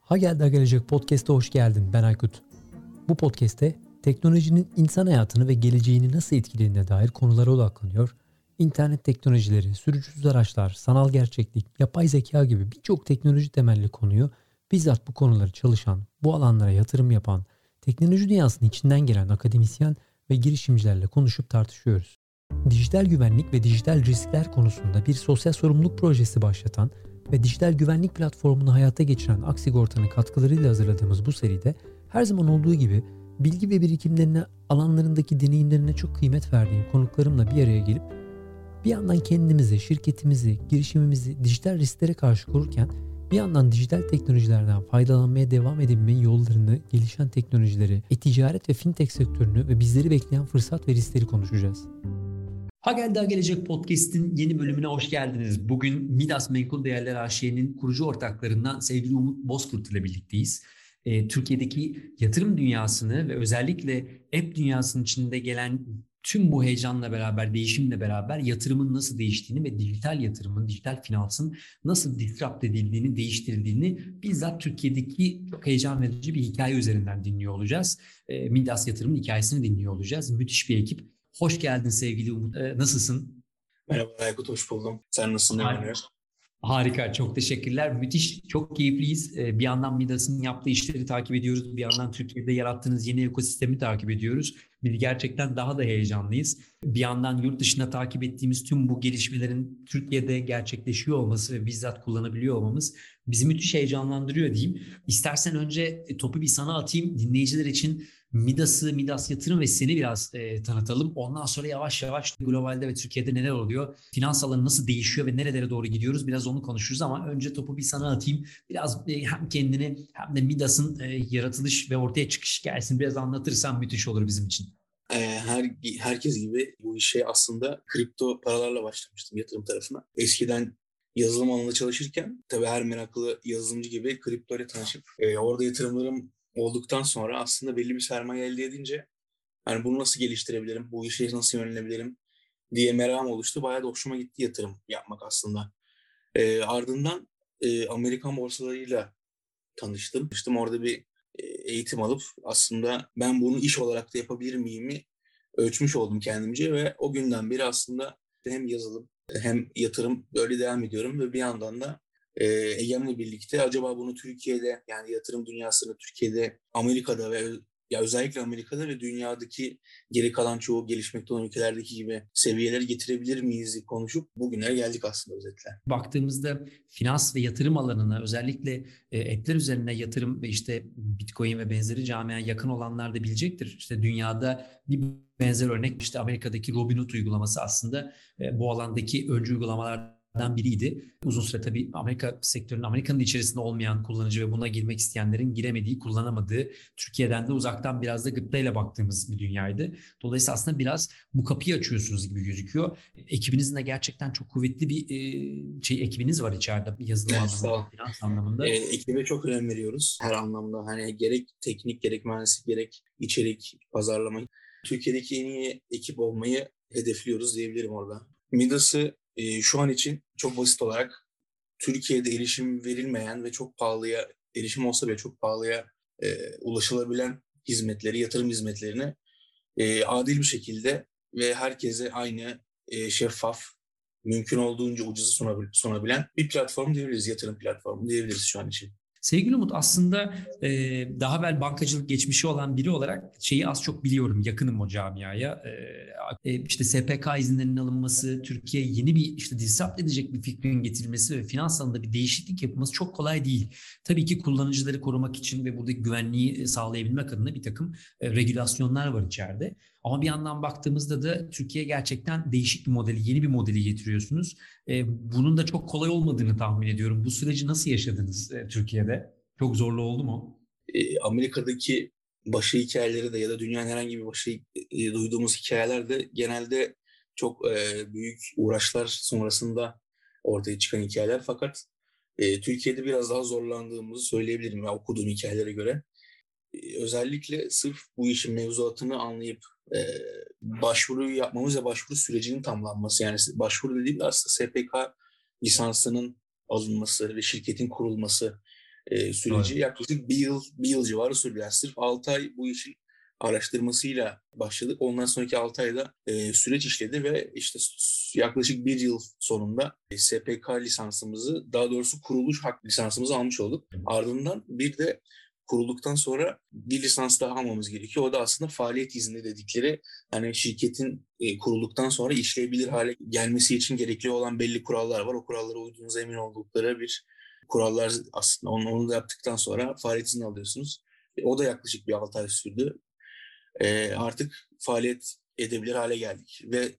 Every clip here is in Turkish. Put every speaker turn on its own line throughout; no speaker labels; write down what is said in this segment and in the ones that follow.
Ha geldi gelecek podcast'a hoş geldin. Ben Aykut. Bu podcast'te teknolojinin insan hayatını ve geleceğini nasıl etkilediğine dair konulara odaklanıyor. İnternet teknolojileri, sürücüsüz araçlar, sanal gerçeklik, yapay zeka gibi birçok teknoloji temelli konuyu bizzat bu konuları çalışan, bu alanlara yatırım yapan, teknoloji dünyasının içinden gelen akademisyen ve girişimcilerle konuşup tartışıyoruz. Dijital güvenlik ve dijital riskler konusunda bir sosyal sorumluluk projesi başlatan ve dijital güvenlik platformunu hayata geçiren Aksigorta'nın katkılarıyla hazırladığımız bu seride her zaman olduğu gibi bilgi ve birikimlerine, alanlarındaki deneyimlerine çok kıymet verdiğim konuklarımla bir araya gelip bir yandan kendimizi, şirketimizi, girişimimizi dijital risklere karşı korurken bir yandan dijital teknolojilerden faydalanmaya devam edebilmenin yollarını, gelişen teknolojileri, e-ticaret ve fintech sektörünü ve bizleri bekleyen fırsat ve riskleri konuşacağız. Ha geldi ha gelecek podcast'in yeni bölümüne hoş geldiniz. Bugün Midas Menkul Değerler AŞ'nin kurucu ortaklarından sevgili Umut Bozkurt ile birlikteyiz. E, Türkiye'deki yatırım dünyasını ve özellikle app dünyasının içinde gelen tüm bu heyecanla beraber, değişimle beraber yatırımın nasıl değiştiğini ve dijital yatırımın, dijital finansın nasıl disrupt edildiğini, değiştirildiğini bizzat Türkiye'deki çok heyecan verici bir hikaye üzerinden dinliyor olacağız. E, Midas yatırımın hikayesini dinliyor olacağız. Müthiş bir ekip. Hoş geldin sevgili Umut. E, nasılsın?
Merhaba Aykut, hoş buldum. Sen nasılsın?
Harika. Harika, çok teşekkürler. Müthiş, çok keyifliyiz. Bir yandan Midas'ın yaptığı işleri takip ediyoruz. Bir yandan Türkiye'de yarattığınız yeni ekosistemi takip ediyoruz. Biz gerçekten daha da heyecanlıyız. Bir yandan yurt dışında takip ettiğimiz tüm bu gelişmelerin Türkiye'de gerçekleşiyor olması ve bizzat kullanabiliyor olmamız bizi müthiş heyecanlandırıyor diyeyim. İstersen önce topu bir sana atayım. Dinleyiciler için Midas'ı, Midas Yatırım ve seni biraz e, tanıtalım. Ondan sonra yavaş yavaş globalde ve Türkiye'de neler oluyor? Finans alanı nasıl değişiyor ve nerelere doğru gidiyoruz? Biraz onu konuşuruz ama önce topu bir sana atayım. Biraz e, hem kendini hem de Midas'ın e, yaratılış ve ortaya çıkış hikayesini biraz anlatırsan müthiş olur bizim için.
Her, herkes gibi bu işe aslında kripto paralarla başlamıştım yatırım tarafına. Eskiden yazılım alanında çalışırken tabii her meraklı yazılımcı gibi kripto ile tanışıp e, orada yatırımlarım olduktan sonra aslında belli bir sermaye elde edince hani bunu nasıl geliştirebilirim, bu işe nasıl yönelebilirim diye merakım oluştu. Bayağı da hoşuma gitti yatırım yapmak aslında. E, ardından e, Amerikan borsalarıyla tanıştım. İşte orada bir eğitim alıp aslında ben bunu iş olarak da yapabilir miyimi ölçmüş oldum kendimce ve o günden beri aslında hem yazılım hem yatırım böyle devam ediyorum ve bir yandan da e, Ege'mle birlikte acaba bunu Türkiye'de yani yatırım dünyasını Türkiye'de, Amerika'da ve ya özellikle Amerika'da ve dünyadaki geri kalan çoğu gelişmekte olan ülkelerdeki gibi seviyeleri getirebilir miyiz konuşup bugünlere geldik aslında özetle.
Baktığımızda finans ve yatırım alanına özellikle e, etler üzerine yatırım ve işte Bitcoin ve benzeri camiaya yakın olanlar da bilecektir. İşte dünyada bir benzer örnek işte Amerika'daki Robinhood uygulaması aslında e, bu alandaki öncü uygulamalar biriydi. Uzun süre tabii Amerika sektörünün Amerika'nın içerisinde olmayan kullanıcı ve buna girmek isteyenlerin giremediği, kullanamadığı, Türkiye'den de uzaktan biraz da gıptayla baktığımız bir dünyaydı. Dolayısıyla aslında biraz bu kapıyı açıyorsunuz gibi gözüküyor. Ekibinizin de gerçekten çok kuvvetli bir e, şey ekibiniz var içeride yazılım evet, anlamında, finans anlamında.
E, ekibe çok önem veriyoruz her anlamda. Hani gerek teknik, gerek mühendislik, gerek içerik, pazarlama. Türkiye'deki en iyi ekip olmayı hedefliyoruz diyebilirim orada. Midas'ı e, şu an için çok basit olarak Türkiye'de erişim verilmeyen ve çok pahalıya erişim olsa bile çok pahalıya e, ulaşılabilen hizmetleri, yatırım hizmetlerini e, adil bir şekilde ve herkese aynı e, şeffaf, mümkün olduğunca ucuzu sunabilen bir platform diyebiliriz, yatırım platformu diyebiliriz şu an için.
Sevgili Umut aslında e, daha evvel bankacılık geçmişi olan biri olarak şeyi az çok biliyorum. Yakınım o camiaya. E, işte SPK izinlerinin alınması, Türkiye yeni bir işte disrupt edecek bir fikrin getirilmesi ve finans alanında bir değişiklik yapılması çok kolay değil. Tabii ki kullanıcıları korumak için ve buradaki güvenliği sağlayabilmek adına bir takım e, regülasyonlar var içeride. Ama bir yandan baktığımızda da Türkiye gerçekten değişik bir modeli, yeni bir modeli getiriyorsunuz. E, bunun da çok kolay olmadığını tahmin ediyorum. Bu süreci nasıl yaşadınız e, Türkiye'de? Çok zorlu oldu mu?
E, Amerika'daki başı hikayeleri de ya da dünyanın herhangi bir başı duyduğumuz hikayeler de genelde çok büyük uğraşlar sonrasında ortaya çıkan hikayeler. Fakat Türkiye'de biraz daha zorlandığımızı söyleyebilirim ya okuduğum hikayelere göre. E, özellikle sırf bu işin mevzuatını anlayıp e, başvuruyu yapmamız ve başvuru sürecinin tamamlanması yani başvuru dediğim aslında SPK lisansının alınması ve şirketin kurulması e, süreci evet. yaklaşık bir yıl bir yıl civarı sürdü. Yani sırf 6 ay bu işin araştırmasıyla başladık. Ondan sonraki 6 ayda e, süreç işledi ve işte yaklaşık bir yıl sonunda SPK lisansımızı daha doğrusu kuruluş hak lisansımızı almış olduk. Ardından bir de kurulduktan sonra bir lisans daha almamız gerekiyor. O da aslında faaliyet izni dedikleri yani şirketin e, kurulduktan sonra işleyebilir hale gelmesi için gerekli olan belli kurallar var. O kurallara uyduğunuza emin oldukları bir kurallar aslında onu, onu da yaptıktan sonra faaliyet izni alıyorsunuz. E, o da yaklaşık bir 6 ay sürdü. E, artık faaliyet edebilir hale geldik ve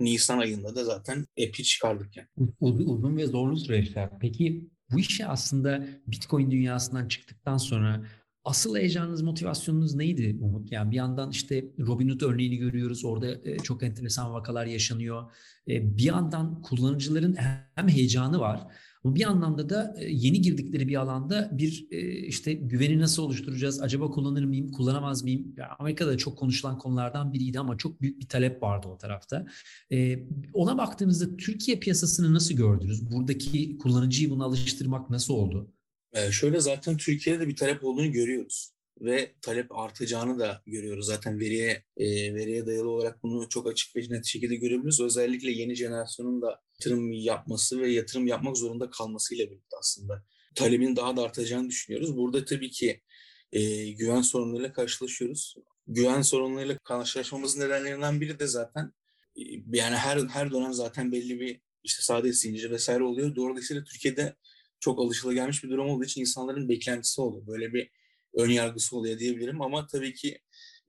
Nisan ayında da zaten app'i çıkardık yani.
Uzun ve zorlu süreçler. Peki bu işe aslında Bitcoin dünyasından çıktıktan sonra asıl heyecanınız, motivasyonunuz neydi Umut? Yani bir yandan işte Robinhood örneğini görüyoruz. Orada e, çok enteresan vakalar yaşanıyor. E, bir yandan kullanıcıların hem heyecanı var bir anlamda da e, yeni girdikleri bir alanda bir e, işte güveni nasıl oluşturacağız? Acaba kullanır mıyım, kullanamaz mıyım? Amerika'da çok konuşulan konulardan biriydi ama çok büyük bir talep vardı o tarafta. E, ona baktığımızda Türkiye piyasasını nasıl gördünüz? Buradaki kullanıcıyı buna alıştırmak nasıl oldu?
şöyle zaten Türkiye'de bir talep olduğunu görüyoruz ve talep artacağını da görüyoruz. Zaten veriye e, veriye dayalı olarak bunu çok açık ve net şekilde görebiliyoruz. Özellikle yeni jenerasyonun da yatırım yapması ve yatırım yapmak zorunda kalmasıyla birlikte aslında talebin daha da artacağını düşünüyoruz. Burada tabii ki e, güven sorunlarıyla karşılaşıyoruz. Güven sorunlarıyla karşılaşmamızın nedenlerinden biri de zaten e, yani her her dönem zaten belli bir işte saadet zinciri vesaire oluyor. Dolayısıyla Türkiye'de çok alışılagelmiş bir durum olduğu için insanların beklentisi oluyor. Böyle bir ön yargısı oluyor diyebilirim ama tabii ki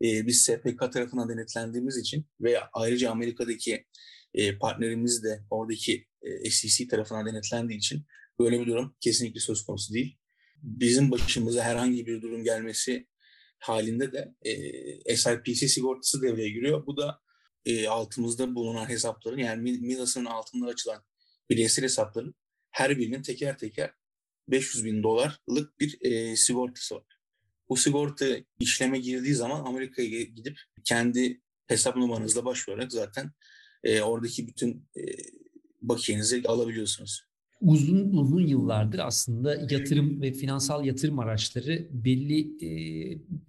e, biz SPK tarafından denetlendiğimiz için ve ayrıca Amerika'daki e, partnerimiz de oradaki e, SEC tarafından denetlendiği için böyle bir durum kesinlikle söz konusu değil. Bizim başımıza herhangi bir durum gelmesi halinde de e, SIPC sigortası devreye giriyor. Bu da e, altımızda bulunan hesapların yani Midas'ın altında açılan bireysel hesapların her birinin teker teker 500 bin dolarlık bir e, sigortası var. Bu sigorta işleme girdiği zaman Amerika'ya gidip kendi hesap numaranızla başvurarak zaten e, oradaki bütün e, bakiyenizi alabiliyorsunuz.
Uzun uzun yıllardır aslında yatırım ve finansal yatırım araçları belli e,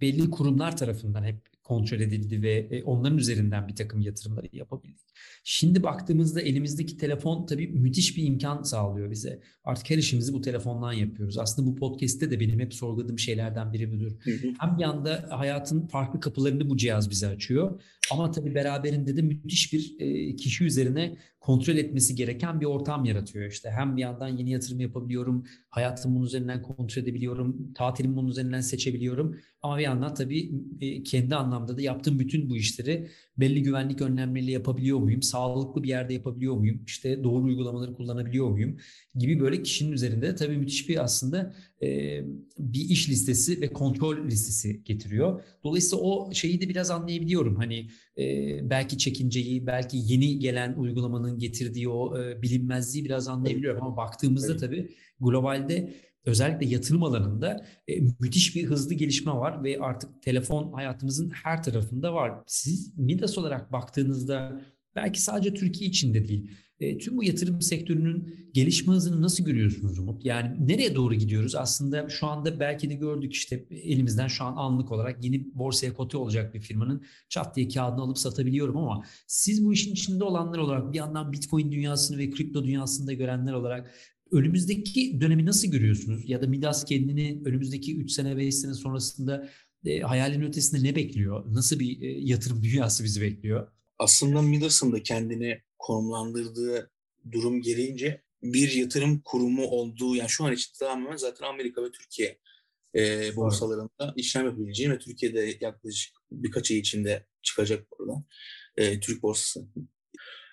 belli kurumlar tarafından hep kontrol edildi ve e, onların üzerinden bir takım yatırımları yapabildik. Şimdi baktığımızda elimizdeki telefon tabii müthiş bir imkan sağlıyor bize. Artık her işimizi bu telefondan yapıyoruz. Aslında bu podcast'te de benim hep sorguladığım şeylerden biri budur. Hem bir yanda hayatın farklı kapılarını bu cihaz bize açıyor. Ama tabii beraberinde de müthiş bir e, kişi üzerine kontrol etmesi gereken bir ortam yaratıyor işte. Hem bir yandan yeni yatırım yapabiliyorum, hayatımı bunun üzerinden kontrol edebiliyorum, tatilimi bunun üzerinden seçebiliyorum. Ama bir yandan tabii e, kendi anlamda da yaptığım bütün bu işleri belli güvenlik önlemleriyle yapabiliyor muyum? Sağlıklı bir yerde yapabiliyor muyum? İşte doğru uygulamaları kullanabiliyor muyum? Gibi böyle kişinin üzerinde tabii müthiş bir aslında bir iş listesi ve kontrol listesi getiriyor. Dolayısıyla o şeyi de biraz anlayabiliyorum. Hani belki çekinceyi, belki yeni gelen uygulamanın getirdiği o bilinmezliği biraz anlayabiliyorum. Ama baktığımızda evet. tabii globalde özellikle yatırım alanında e, müthiş bir hızlı gelişme var ve artık telefon hayatımızın her tarafında var. Siz Midas olarak baktığınızda belki sadece Türkiye içinde değil, e, tüm bu yatırım sektörünün gelişme hızını nasıl görüyorsunuz Umut? Yani nereye doğru gidiyoruz? Aslında şu anda belki de gördük işte elimizden şu an anlık olarak yeni borsaya kote olacak bir firmanın çat diye kağıdını alıp satabiliyorum ama siz bu işin içinde olanlar olarak bir yandan Bitcoin dünyasını ve kripto dünyasında görenler olarak önümüzdeki dönemi nasıl görüyorsunuz? Ya da Midas kendini önümüzdeki 3 sene 5 sene sonrasında e, hayalin ötesinde ne bekliyor? Nasıl bir e, yatırım dünyası bizi bekliyor?
Aslında Midas'ın da kendini konumlandırdığı durum gereğince bir yatırım kurumu olduğu yani şu an için tamamen zaten Amerika ve Türkiye e, borsalarında işlem yapabileceği ve Türkiye'de yaklaşık birkaç ay içinde çıkacak burada e, Türk borsası.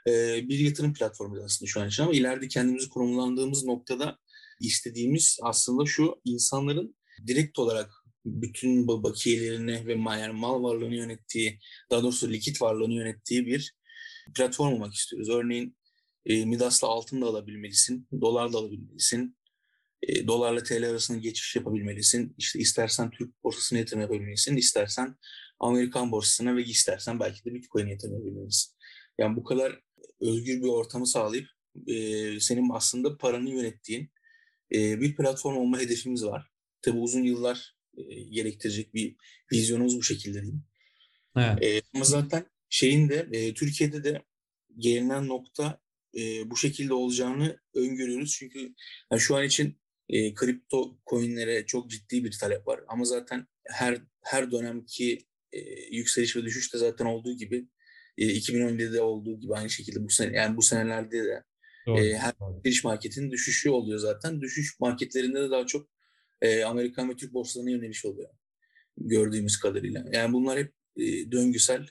E, bir yatırım platformu aslında şu an için ama ileride kendimizi konumlandığımız noktada istediğimiz aslında şu insanların direkt olarak bütün bakiyelerini ve yani mal varlığını yönettiği, daha doğrusu likit varlığını yönettiği bir platform olmak istiyoruz. Örneğin e, Midas'la altın da alabilmelisin, dolar da alabilmelisin, e, dolarla TL arasında geçiş yapabilmelisin. İşte istersen Türk borsasına yatırım yapabilmelisin, istersen Amerikan borsasına ve istersen belki de Bitcoin'e yatırım yapabilmelisin. Yani bu kadar özgür bir ortamı sağlayıp e, senin aslında paranı yönettiğin e, bir platform olma hedefimiz var. Tabi uzun yıllar gerektirecek bir vizyonumuz bu şekilde diyeyim. Evet. E, ama zaten şeyin de e, Türkiye'de de gelinen nokta e, bu şekilde olacağını öngörüyoruz. Çünkü yani şu an için e, kripto coinlere çok ciddi bir talep var. Ama zaten her her dönemki e, yükseliş ve düşüş de zaten olduğu gibi e, 2017'de olduğu gibi aynı şekilde bu sene yani bu senelerde de Doğru. E, her yükseliş marketin düşüşü oluyor zaten. Düşüş marketlerinde de daha çok e, Amerikan ve Türk borsalarına yöneliş oluyor gördüğümüz kadarıyla. Yani bunlar hep e, döngüsel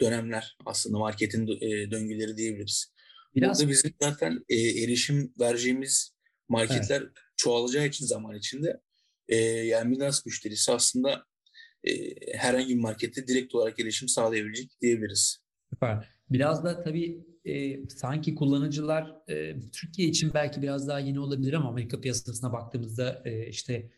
dönemler aslında marketin e, döngüleri diyebiliriz. Biraz Burada bizim zaten e, erişim vereceğimiz marketler evet. çoğalacağı için zaman içinde e, yani Midas müşterisi aslında e, herhangi bir markette direkt olarak erişim sağlayabilecek diyebiliriz.
Süper. Biraz da tabii e, sanki kullanıcılar e, Türkiye için belki biraz daha yeni olabilir ama Amerika piyasasına baktığımızda e, işte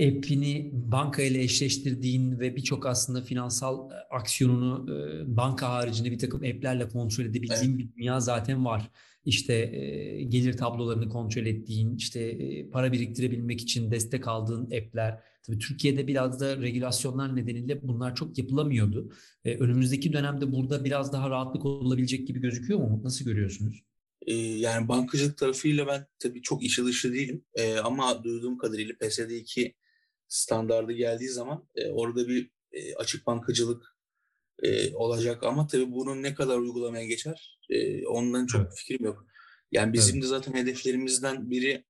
app'ini banka ile eşleştirdiğin ve birçok aslında finansal e, aksiyonunu e, banka haricinde bir takım app'lerle kontrol edebildiğin evet. bir dünya zaten var. İşte e, gelir tablolarını kontrol ettiğin, işte para biriktirebilmek için destek aldığın app'ler. Tabii Türkiye'de biraz da regülasyonlar nedeniyle bunlar çok yapılamıyordu. Önümüzdeki dönemde burada biraz daha rahatlık olabilecek gibi gözüküyor mu? Nasıl görüyorsunuz?
Yani bankacılık tarafıyla ben tabii çok işi dışı değilim. E, ama duyduğum kadarıyla PSD2 standardı geldiği zaman e, orada bir e, açık bankacılık e, olacak ama tabii bunun ne kadar uygulamaya geçer e, ondan çok evet. fikrim yok. Yani bizim evet. de zaten hedeflerimizden biri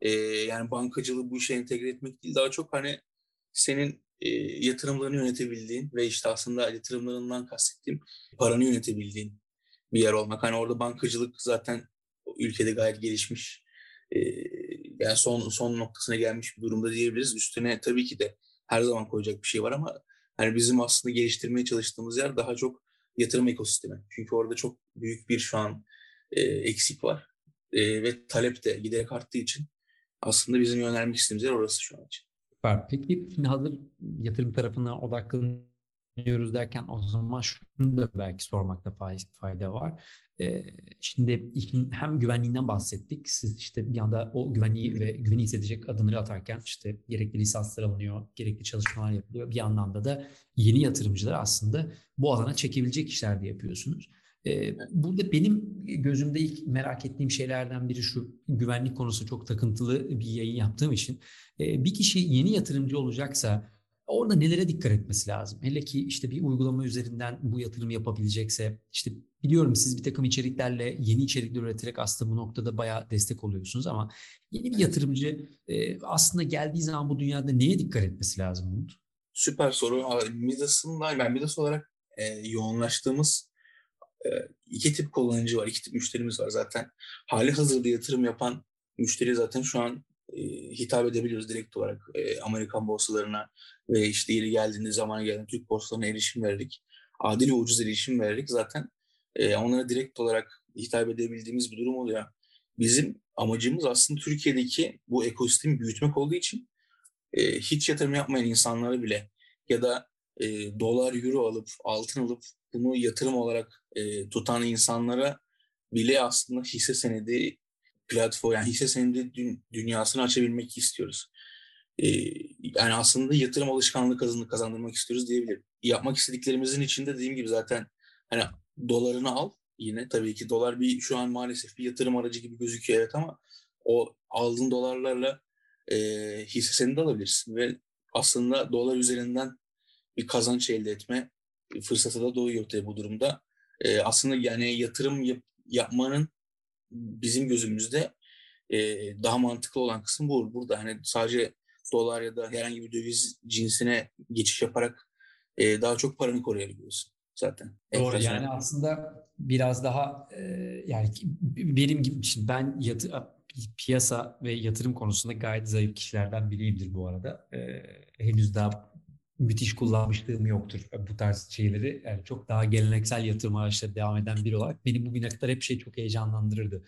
e, yani bankacılığı bu işe entegre etmek değil daha çok hani senin e, yatırımlarını yönetebildiğin ve işte aslında yatırımlarından kastettiğim paranı yönetebildiğin bir yer olmak. Hani orada bankacılık zaten ülkede gayet gelişmiş e, yani son son noktasına gelmiş bir durumda diyebiliriz. Üstüne tabii ki de her zaman koyacak bir şey var ama hani bizim aslında geliştirmeye çalıştığımız yer daha çok yatırım ekosistemi. Çünkü orada çok büyük bir şu an e, eksik var. E, ve talep de giderek arttığı için aslında bizim yönelmek istediğimiz yer orası şu an için.
Peki şimdi hazır yatırım tarafına odaklanıyoruz derken o zaman şunu da belki sormakta fayda var. Şimdi hem güvenliğinden bahsettik. Siz işte bir anda o güvenliği ve güveni hissedecek adımları atarken işte gerekli lisanslar alınıyor, gerekli çalışmalar yapılıyor. Bir anlamda da yeni yatırımcılar aslında bu alana çekebilecek işler de yapıyorsunuz. Burada benim gözümde ilk merak ettiğim şeylerden biri şu güvenlik konusu çok takıntılı bir yayın yaptığım için. Bir kişi yeni yatırımcı olacaksa orada nelere dikkat etmesi lazım? Hele ki işte bir uygulama üzerinden bu yatırım yapabilecekse işte biliyorum siz bir takım içeriklerle yeni içerikler üreterek aslında bu noktada bayağı destek oluyorsunuz ama yeni bir yatırımcı e, aslında geldiği zaman bu dünyada neye dikkat etmesi lazım Umut?
Süper soru. Midas'ın ben Midas olarak e, yoğunlaştığımız e, iki tip kullanıcı var, iki tip müşterimiz var zaten. Hali hazırda yatırım yapan müşteri zaten şu an e, hitap edebiliyoruz direkt olarak e, Amerikan borsalarına ve işte yeri geldiğinde zamanı geldiğinde Türk borsalarına erişim verdik. Adil ve ucuz erişim verdik. Zaten e, onlara direkt olarak hitap edebildiğimiz bir durum oluyor. Bizim amacımız aslında Türkiye'deki bu ekosistemi büyütmek olduğu için e, hiç yatırım yapmayan insanlara bile ya da e, dolar, euro alıp, altın alıp bunu yatırım olarak e, tutan insanlara bile aslında hisse senedi platform, yani hisse senedi dü- dünyasını açabilmek istiyoruz. E, yani aslında yatırım alışkanlığı kazanı kazandırmak istiyoruz diyebilirim. Yapmak istediklerimizin içinde dediğim gibi zaten hani dolarını al yine tabii ki dolar bir şu an maalesef bir yatırım aracı gibi gözüküyor evet ama o aldığın dolarlarla e, hisse senedi alabilirsin ve aslında dolar üzerinden bir kazanç elde etme fırsatı da doğuyor tabii bu durumda. E, aslında yani yatırım yap, yapmanın bizim gözümüzde e, daha mantıklı olan kısım bu. Burada hani sadece dolar ya da herhangi bir döviz cinsine geçiş yaparak e, daha çok paranı koruyabiliyorsun zaten.
Doğru Enflasyon. yani aslında biraz daha e, yani benim gibi şimdi ben yatı, piyasa ve yatırım konusunda gayet zayıf kişilerden biriyimdir bu arada. E, henüz daha müthiş kullanmışlığım yoktur bu tarz şeyleri. Yani çok daha geleneksel yatırım araçları devam eden biri olarak beni bugüne kadar hep şey çok heyecanlandırırdı.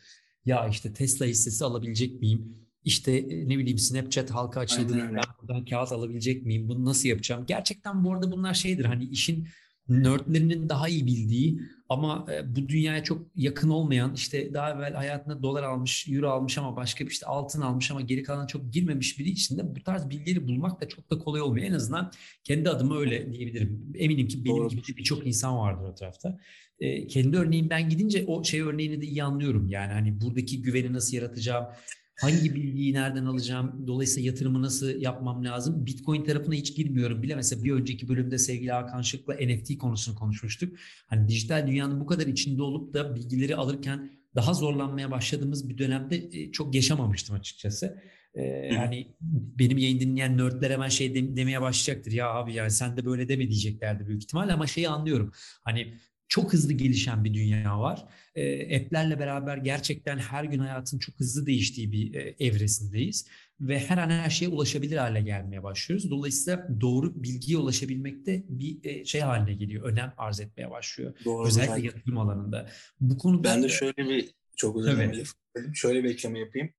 Ya işte Tesla hissesi alabilecek miyim? işte e, ne bileyim Snapchat halka açıldı. Ben buradan kağıt alabilecek miyim? Bunu nasıl yapacağım? Gerçekten bu arada bunlar şeydir. Hani işin nerdlerinin daha iyi bildiği ama e, bu dünyaya çok yakın olmayan işte daha evvel hayatında dolar almış, euro almış ama başka bir işte altın almış ama geri kalan çok girmemiş biri için de bu tarz bilgileri bulmak da çok da kolay olmuyor. En azından kendi adıma öyle diyebilirim. Eminim ki benim Doğru. gibi birçok insan vardır o tarafta. E, kendi örneğim ben gidince o şey örneğini de iyi anlıyorum. Yani hani buradaki güveni nasıl yaratacağım, Hangi bilgiyi nereden alacağım? Dolayısıyla yatırımı nasıl yapmam lazım? Bitcoin tarafına hiç girmiyorum bile. Mesela bir önceki bölümde sevgili Hakan Şık'la NFT konusunu konuşmuştuk. Hani dijital dünyanın bu kadar içinde olup da bilgileri alırken daha zorlanmaya başladığımız bir dönemde e, çok yaşamamıştım açıkçası. Ee, hani benim yayın dinleyen nerdler hemen şey demeye başlayacaktır. Ya abi yani sen de böyle deme diyeceklerdi büyük ihtimal ama şeyi anlıyorum. Hani çok hızlı gelişen bir dünya var. E, app'lerle beraber gerçekten her gün hayatın çok hızlı değiştiği bir e, evresindeyiz ve her an her şeye ulaşabilir hale gelmeye başlıyoruz. Dolayısıyla doğru bilgiye ulaşabilmekte bir e, şey haline geliyor, önem arz etmeye başlıyor. Doğru, Özellikle ben... yatırım alanında.
Bu konuda ben de şöyle bir çok özür dilerim. Şöyle bir ekleme yapayım.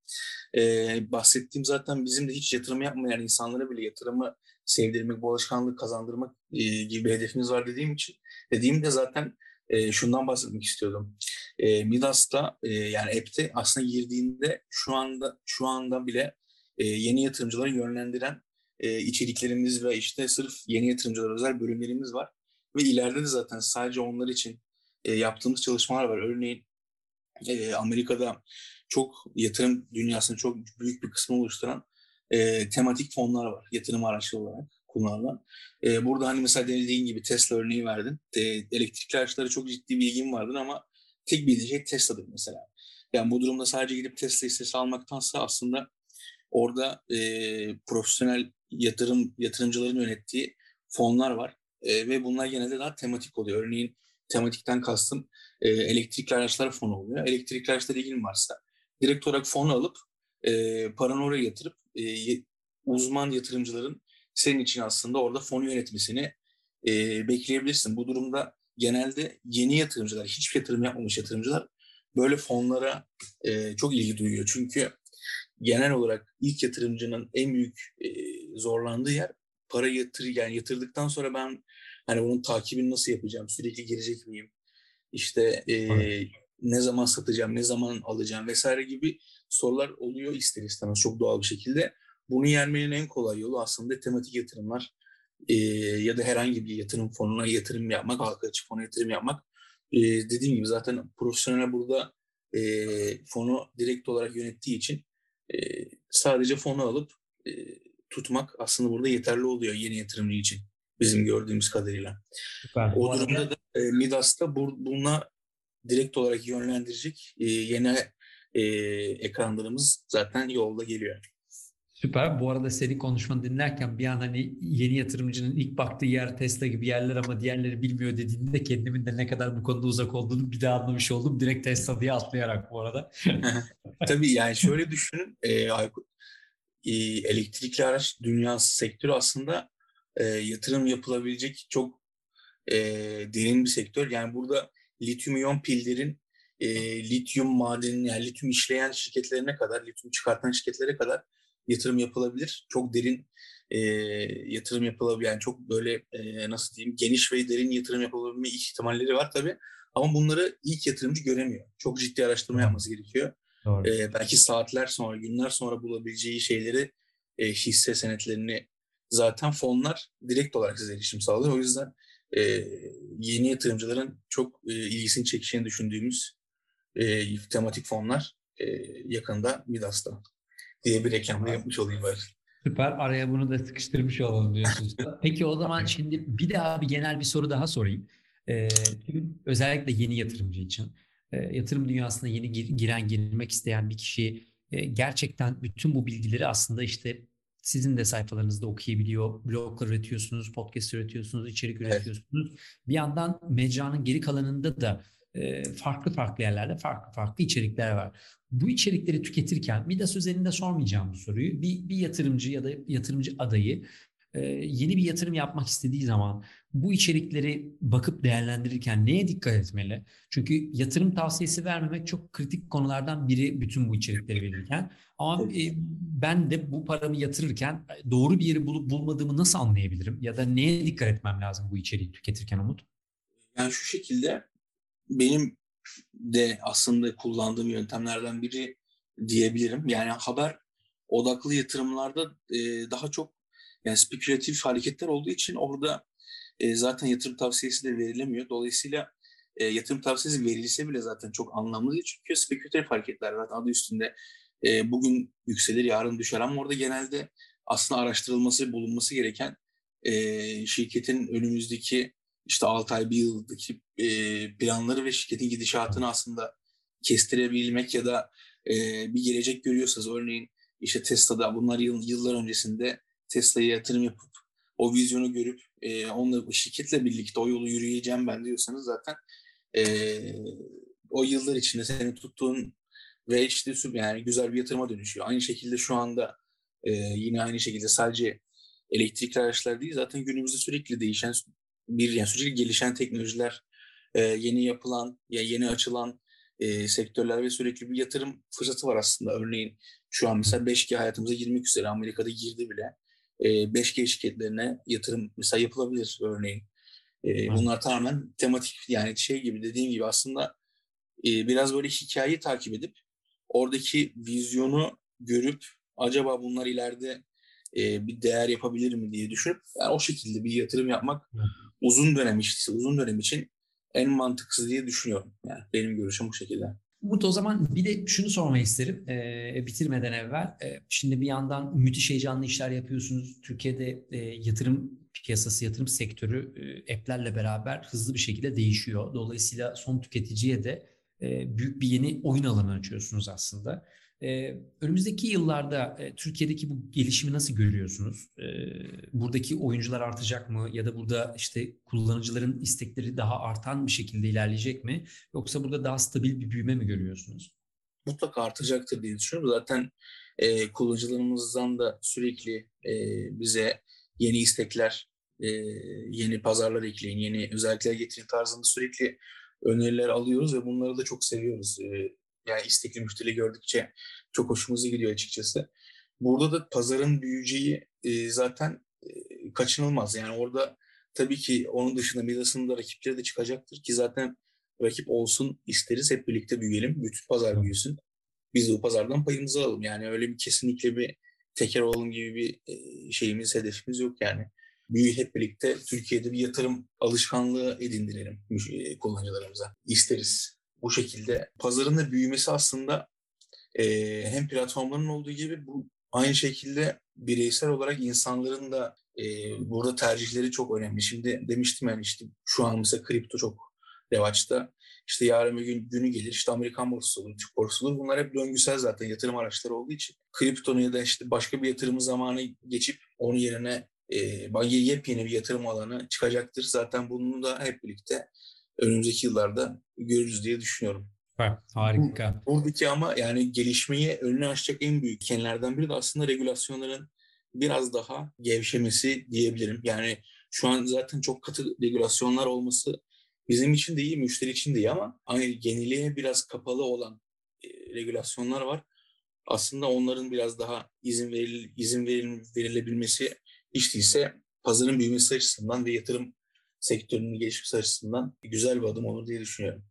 Ee, bahsettiğim zaten bizim de hiç yatırım yapmayan insanlara bile yatırımı sevdirmek, bu alışkanlığı kazandırmak e, gibi bir hedefimiz var dediğim için. Dediğimde zaten e, şundan bahsetmek istiyordum. E, Midas'ta e, yani app'te aslında girdiğinde şu anda şu anda bile e, yeni yatırımcıları yönlendiren e, içeriklerimiz ve işte sırf yeni yatırımcılara özel bölümlerimiz var. Ve ileride de zaten sadece onlar için e, yaptığımız çalışmalar var. Örneğin e, Amerika'da çok yatırım dünyasının çok büyük bir kısmı oluşturan e, tematik fonlar var yatırım araçları olarak kullanılan. E, burada hani mesela dediğin gibi Tesla örneği verdin. E, elektrikli araçlara çok ciddi bilgim vardır ama tek bildiği şey Tesla'dır mesela. Yani bu durumda sadece gidip Tesla hissesi almaktansa aslında orada e, profesyonel yatırım yatırımcıların yönettiği fonlar var. E, ve bunlar genelde daha tematik oluyor. Örneğin tematikten kastım e, elektrikli araçlar fonu oluyor. Elektrikli araçlar ilgin varsa direkt olarak fonu alıp e, paranı oraya yatırıp e, uzman yatırımcıların senin için aslında orada fonu yönetmesini e, bekleyebilirsin. Bu durumda genelde yeni yatırımcılar, hiç yatırım yapmamış yatırımcılar böyle fonlara e, çok ilgi duyuyor. Çünkü genel olarak ilk yatırımcının en büyük e, zorlandığı yer para yatır yani yatırdıktan sonra ben hani bunun takibini nasıl yapacağım? Sürekli girecek miyim? İşte e, ne zaman satacağım, ne zaman alacağım vesaire gibi sorular oluyor ister istemez çok doğal bir şekilde. Bunu yenmenin en kolay yolu aslında tematik yatırımlar e, ya da herhangi bir yatırım fonuna yatırım yapmak, halka açık fona yatırım yapmak. E, dediğim gibi zaten profesyonel burada e, fonu direkt olarak yönettiği için e, sadece fonu alıp e, tutmak aslında burada yeterli oluyor yeni yatırımcı için bizim gördüğümüz kadarıyla. Süper. O durumda da e, Midas'ta bu, buna direkt olarak yönlendirecek e, yeni e, ekranlarımız zaten yolda geliyor.
Süper. Bu arada senin konuşmanı dinlerken bir an hani yeni yatırımcının ilk baktığı yer Tesla gibi yerler ama diğerleri bilmiyor dediğinde kendimin de ne kadar bu konuda uzak olduğunu bir daha anlamış oldum. Direkt Tesla diye atlayarak bu arada.
Tabii yani şöyle düşünün e, Aykut. E, elektrikli araç dünyası sektörü aslında e, yatırım yapılabilecek çok e, derin bir sektör. Yani burada lityum iyon pillerin e, lityum madeni yani lityum işleyen şirketlerine kadar, lityum çıkartan şirketlere kadar yatırım yapılabilir. Çok derin e, yatırım yapılabilir. Yani çok böyle e, nasıl diyeyim geniş ve derin yatırım yapılabilme ihtimalleri var tabii. Ama bunları ilk yatırımcı göremiyor. Çok ciddi araştırma yapması gerekiyor. Doğru. E, belki saatler sonra, günler sonra bulabileceği şeyleri, e, hisse senetlerini zaten fonlar direkt olarak size erişim sağlıyor. O yüzden e, yeni yatırımcıların çok e, ilgisini çekeceğini düşündüğümüz e, tematik fonlar e, yakında Midas'ta diye bir reklamda yapmış olayım var.
Süper. Araya bunu da sıkıştırmış olalım diyorsunuz. Peki o zaman şimdi bir daha bir genel bir soru daha sorayım. Ee, özellikle yeni yatırımcı için. E, yatırım dünyasına yeni gir, giren, girmek isteyen bir kişi e, gerçekten bütün bu bilgileri aslında işte sizin de sayfalarınızda okuyabiliyor. Bloglar üretiyorsunuz, podcast üretiyorsunuz, içerik üretiyorsunuz. Evet. Bir yandan mecranın geri kalanında da farklı farklı yerlerde farklı farklı içerikler var. Bu içerikleri tüketirken Midas özelinde sormayacağım bu soruyu. Bir, bir yatırımcı ya da yatırımcı adayı yeni bir yatırım yapmak istediği zaman bu içerikleri bakıp değerlendirirken neye dikkat etmeli? Çünkü yatırım tavsiyesi vermemek çok kritik konulardan biri bütün bu içerikleri verirken. Ama e, ben de bu paramı yatırırken doğru bir yeri bulup bulmadığımı nasıl anlayabilirim? Ya da neye dikkat etmem lazım bu içeriği tüketirken Umut?
Yani şu şekilde benim de aslında kullandığım yöntemlerden biri diyebilirim. Yani haber odaklı yatırımlarda e, daha çok yani spekülatif hareketler olduğu için orada e, zaten yatırım tavsiyesi de verilemiyor. Dolayısıyla e, yatırım tavsiyesi verilse bile zaten çok anlamlı değil. Çünkü spekülatif hareketler zaten adı üstünde e, bugün yükselir yarın düşer ama orada genelde aslında araştırılması bulunması gereken e, şirketin önümüzdeki işte 6 ay bir yıldaki e, planları ve şirketin gidişatını aslında kestirebilmek ya da e, bir gelecek görüyorsanız örneğin işte Tesla'da bunlar yıl, yıllar öncesinde Tesla'ya yatırım yapıp o vizyonu görüp e, onunla şirketle birlikte o yolu yürüyeceğim ben diyorsanız zaten e, o yıllar içinde senin tuttuğun ve işte yani güzel bir yatırıma dönüşüyor. Aynı şekilde şu anda e, yine aynı şekilde sadece elektrikli araçlar değil zaten günümüzde sürekli değişen bir yani sürekli gelişen teknolojiler, e, yeni yapılan ya yeni açılan e, sektörler ve sürekli bir yatırım fırsatı var aslında. Örneğin şu an mesela 5G hayatımıza girmek üzere Amerika'da girdi bile. E, 5G şirketlerine yatırım mesela yapılabilir örneğin. E, bunlar tamamen tematik yani şey gibi dediğim gibi aslında e, biraz böyle hikayeyi takip edip oradaki vizyonu görüp acaba bunlar ileride e, bir değer yapabilir mi diye düşünüp yani o şekilde bir yatırım yapmak uzun dönem işte uzun dönem için en mantıksız diye düşünüyorum. Yani benim görüşüm bu şekilde.
Umut o zaman bir de şunu sormak isterim e, bitirmeden evvel. E, şimdi bir yandan müthiş heyecanlı işler yapıyorsunuz. Türkiye'de e, yatırım piyasası, yatırım sektörü e, app'lerle beraber hızlı bir şekilde değişiyor. Dolayısıyla son tüketiciye de e, büyük bir yeni oyun alanı açıyorsunuz aslında. Önümüzdeki yıllarda Türkiye'deki bu gelişimi nasıl görüyorsunuz? Buradaki oyuncular artacak mı ya da burada işte kullanıcıların istekleri daha artan bir şekilde ilerleyecek mi? Yoksa burada daha stabil bir büyüme mi görüyorsunuz?
Mutlaka artacaktır diye düşünüyorum. Zaten e, kullanıcılarımızdan da sürekli e, bize yeni istekler, e, yeni pazarlar ekleyin, yeni özellikler getirin tarzında sürekli öneriler alıyoruz ve bunları da çok seviyoruz. E, yani istekli müşteri gördükçe çok hoşumuza gidiyor açıkçası. Burada da pazarın büyüyeceği e, zaten e, kaçınılmaz. Yani orada tabii ki onun dışında Midas'ın da rakipleri de çıkacaktır ki zaten rakip olsun isteriz hep birlikte büyüyelim. Bütün pazar büyüsün. Biz de bu pazardan payımızı alalım. Yani öyle bir kesinlikle bir teker olalım gibi bir e, şeyimiz, hedefimiz yok yani. Büyü hep birlikte Türkiye'de bir yatırım alışkanlığı edindirelim e, kullanıcılarımıza. İsteriz bu şekilde. Pazarın da büyümesi aslında e, hem platformların olduğu gibi bu aynı şekilde bireysel olarak insanların da e, burada tercihleri çok önemli. Şimdi demiştim yani işte şu an mesela kripto çok revaçta. İşte yarın bir gün günü gelir işte Amerikan borsası olur, Türk borsası olur. Bunlar hep döngüsel zaten yatırım araçları olduğu için. Kriptonun ya da işte başka bir yatırım zamanı geçip onun yerine e, yepyeni bir yatırım alanı çıkacaktır. Zaten bunu da hep birlikte önümüzdeki yıllarda görürüz diye düşünüyorum.
Harika.
Buradaki ama yani gelişmeyi önüne açacak en büyük kenlerden biri de aslında regülasyonların biraz daha gevşemesi diyebilirim. Yani şu an zaten çok katı regülasyonlar olması bizim için de iyi, müşteri için de iyi ama hani yeniliğe biraz kapalı olan e, regülasyonlar var. Aslında onların biraz daha izin veril, izin veril, verilebilmesi hiç değilse pazarın büyümesi açısından ve yatırım sektörünün gelişmesi açısından güzel bir adım olur diye düşünüyorum.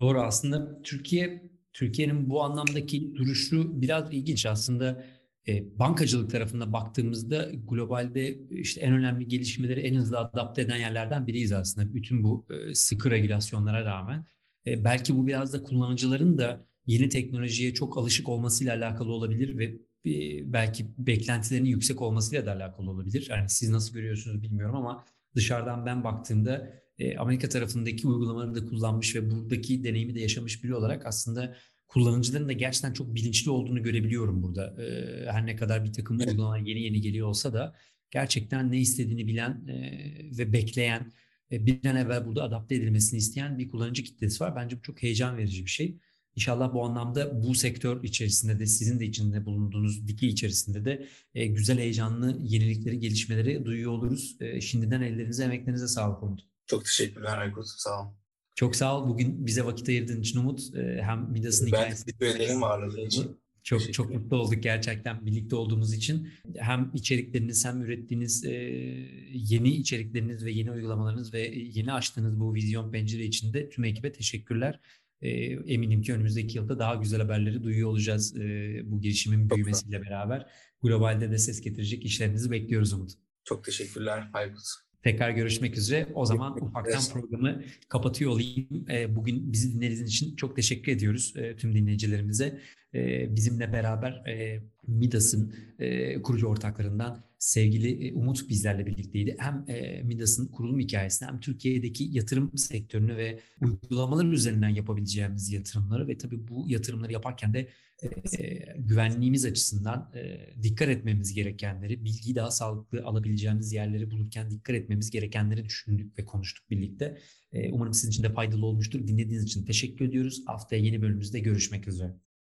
Doğru aslında Türkiye Türkiye'nin bu anlamdaki duruşu biraz ilginç aslında e, bankacılık tarafında baktığımızda globalde işte en önemli gelişmeleri en hızlı adapte eden yerlerden biriyiz aslında bütün bu e, sıkı regülasyonlara rağmen. E, belki bu biraz da kullanıcıların da yeni teknolojiye çok alışık olmasıyla alakalı olabilir ve e, belki beklentilerinin yüksek olmasıyla da alakalı olabilir. Yani siz nasıl görüyorsunuz bilmiyorum ama dışarıdan ben baktığımda e, Amerika tarafındaki uygulamaları da kullanmış ve buradaki deneyimi de yaşamış biri olarak aslında kullanıcıların da gerçekten çok bilinçli olduğunu görebiliyorum burada. E, her ne kadar bir takım uygulamalar yeni yeni geliyor olsa da gerçekten ne istediğini bilen e, ve bekleyen bir an evvel burada adapte edilmesini isteyen bir kullanıcı kitlesi var. Bence bu çok heyecan verici bir şey. İnşallah bu anlamda bu sektör içerisinde de sizin de içinde bulunduğunuz dikey içerisinde de e, güzel heyecanlı yenilikleri, gelişmeleri duyuyor oluruz. E, şimdiden ellerinize, emeklerinize sağlık Umut.
Çok teşekkürler Aykut. Sağ olun.
Çok sağ ol. Bugün bize vakit ayırdığın için Umut. E, hem Midas'ın hikayesi.
Ben teşekkür ederim ağırladığın için.
Çok çok mutlu olduk gerçekten birlikte olduğumuz için. Hem içerikleriniz hem ürettiğiniz e, yeni içerikleriniz ve yeni uygulamalarınız ve yeni açtığınız bu vizyon pencere içinde tüm ekibe teşekkürler. E, eminim ki önümüzdeki yılda daha güzel haberleri duyuyor olacağız e, bu girişimin büyümesiyle beraber. Globalde de ses getirecek işlerinizi bekliyoruz Umut.
Çok teşekkürler Aykut.
Tekrar görüşmek üzere. O zaman ufaktan programı kapatıyor olayım. Bugün bizi dinlediğiniz için çok teşekkür ediyoruz tüm dinleyicilerimize. Bizimle beraber Midas'ın kurucu ortaklarından sevgili Umut bizlerle birlikteydi. Hem Midas'ın kurulum hikayesini hem Türkiye'deki yatırım sektörünü ve uygulamalar üzerinden yapabileceğimiz yatırımları ve tabii bu yatırımları yaparken de güvenliğimiz açısından dikkat etmemiz gerekenleri, bilgiyi daha sağlıklı alabileceğimiz yerleri bulurken dikkat etmemiz gerekenleri düşündük ve konuştuk birlikte. umarım sizin için de faydalı olmuştur. Dinlediğiniz için teşekkür ediyoruz. Haftaya yeni bölümümüzde görüşmek üzere.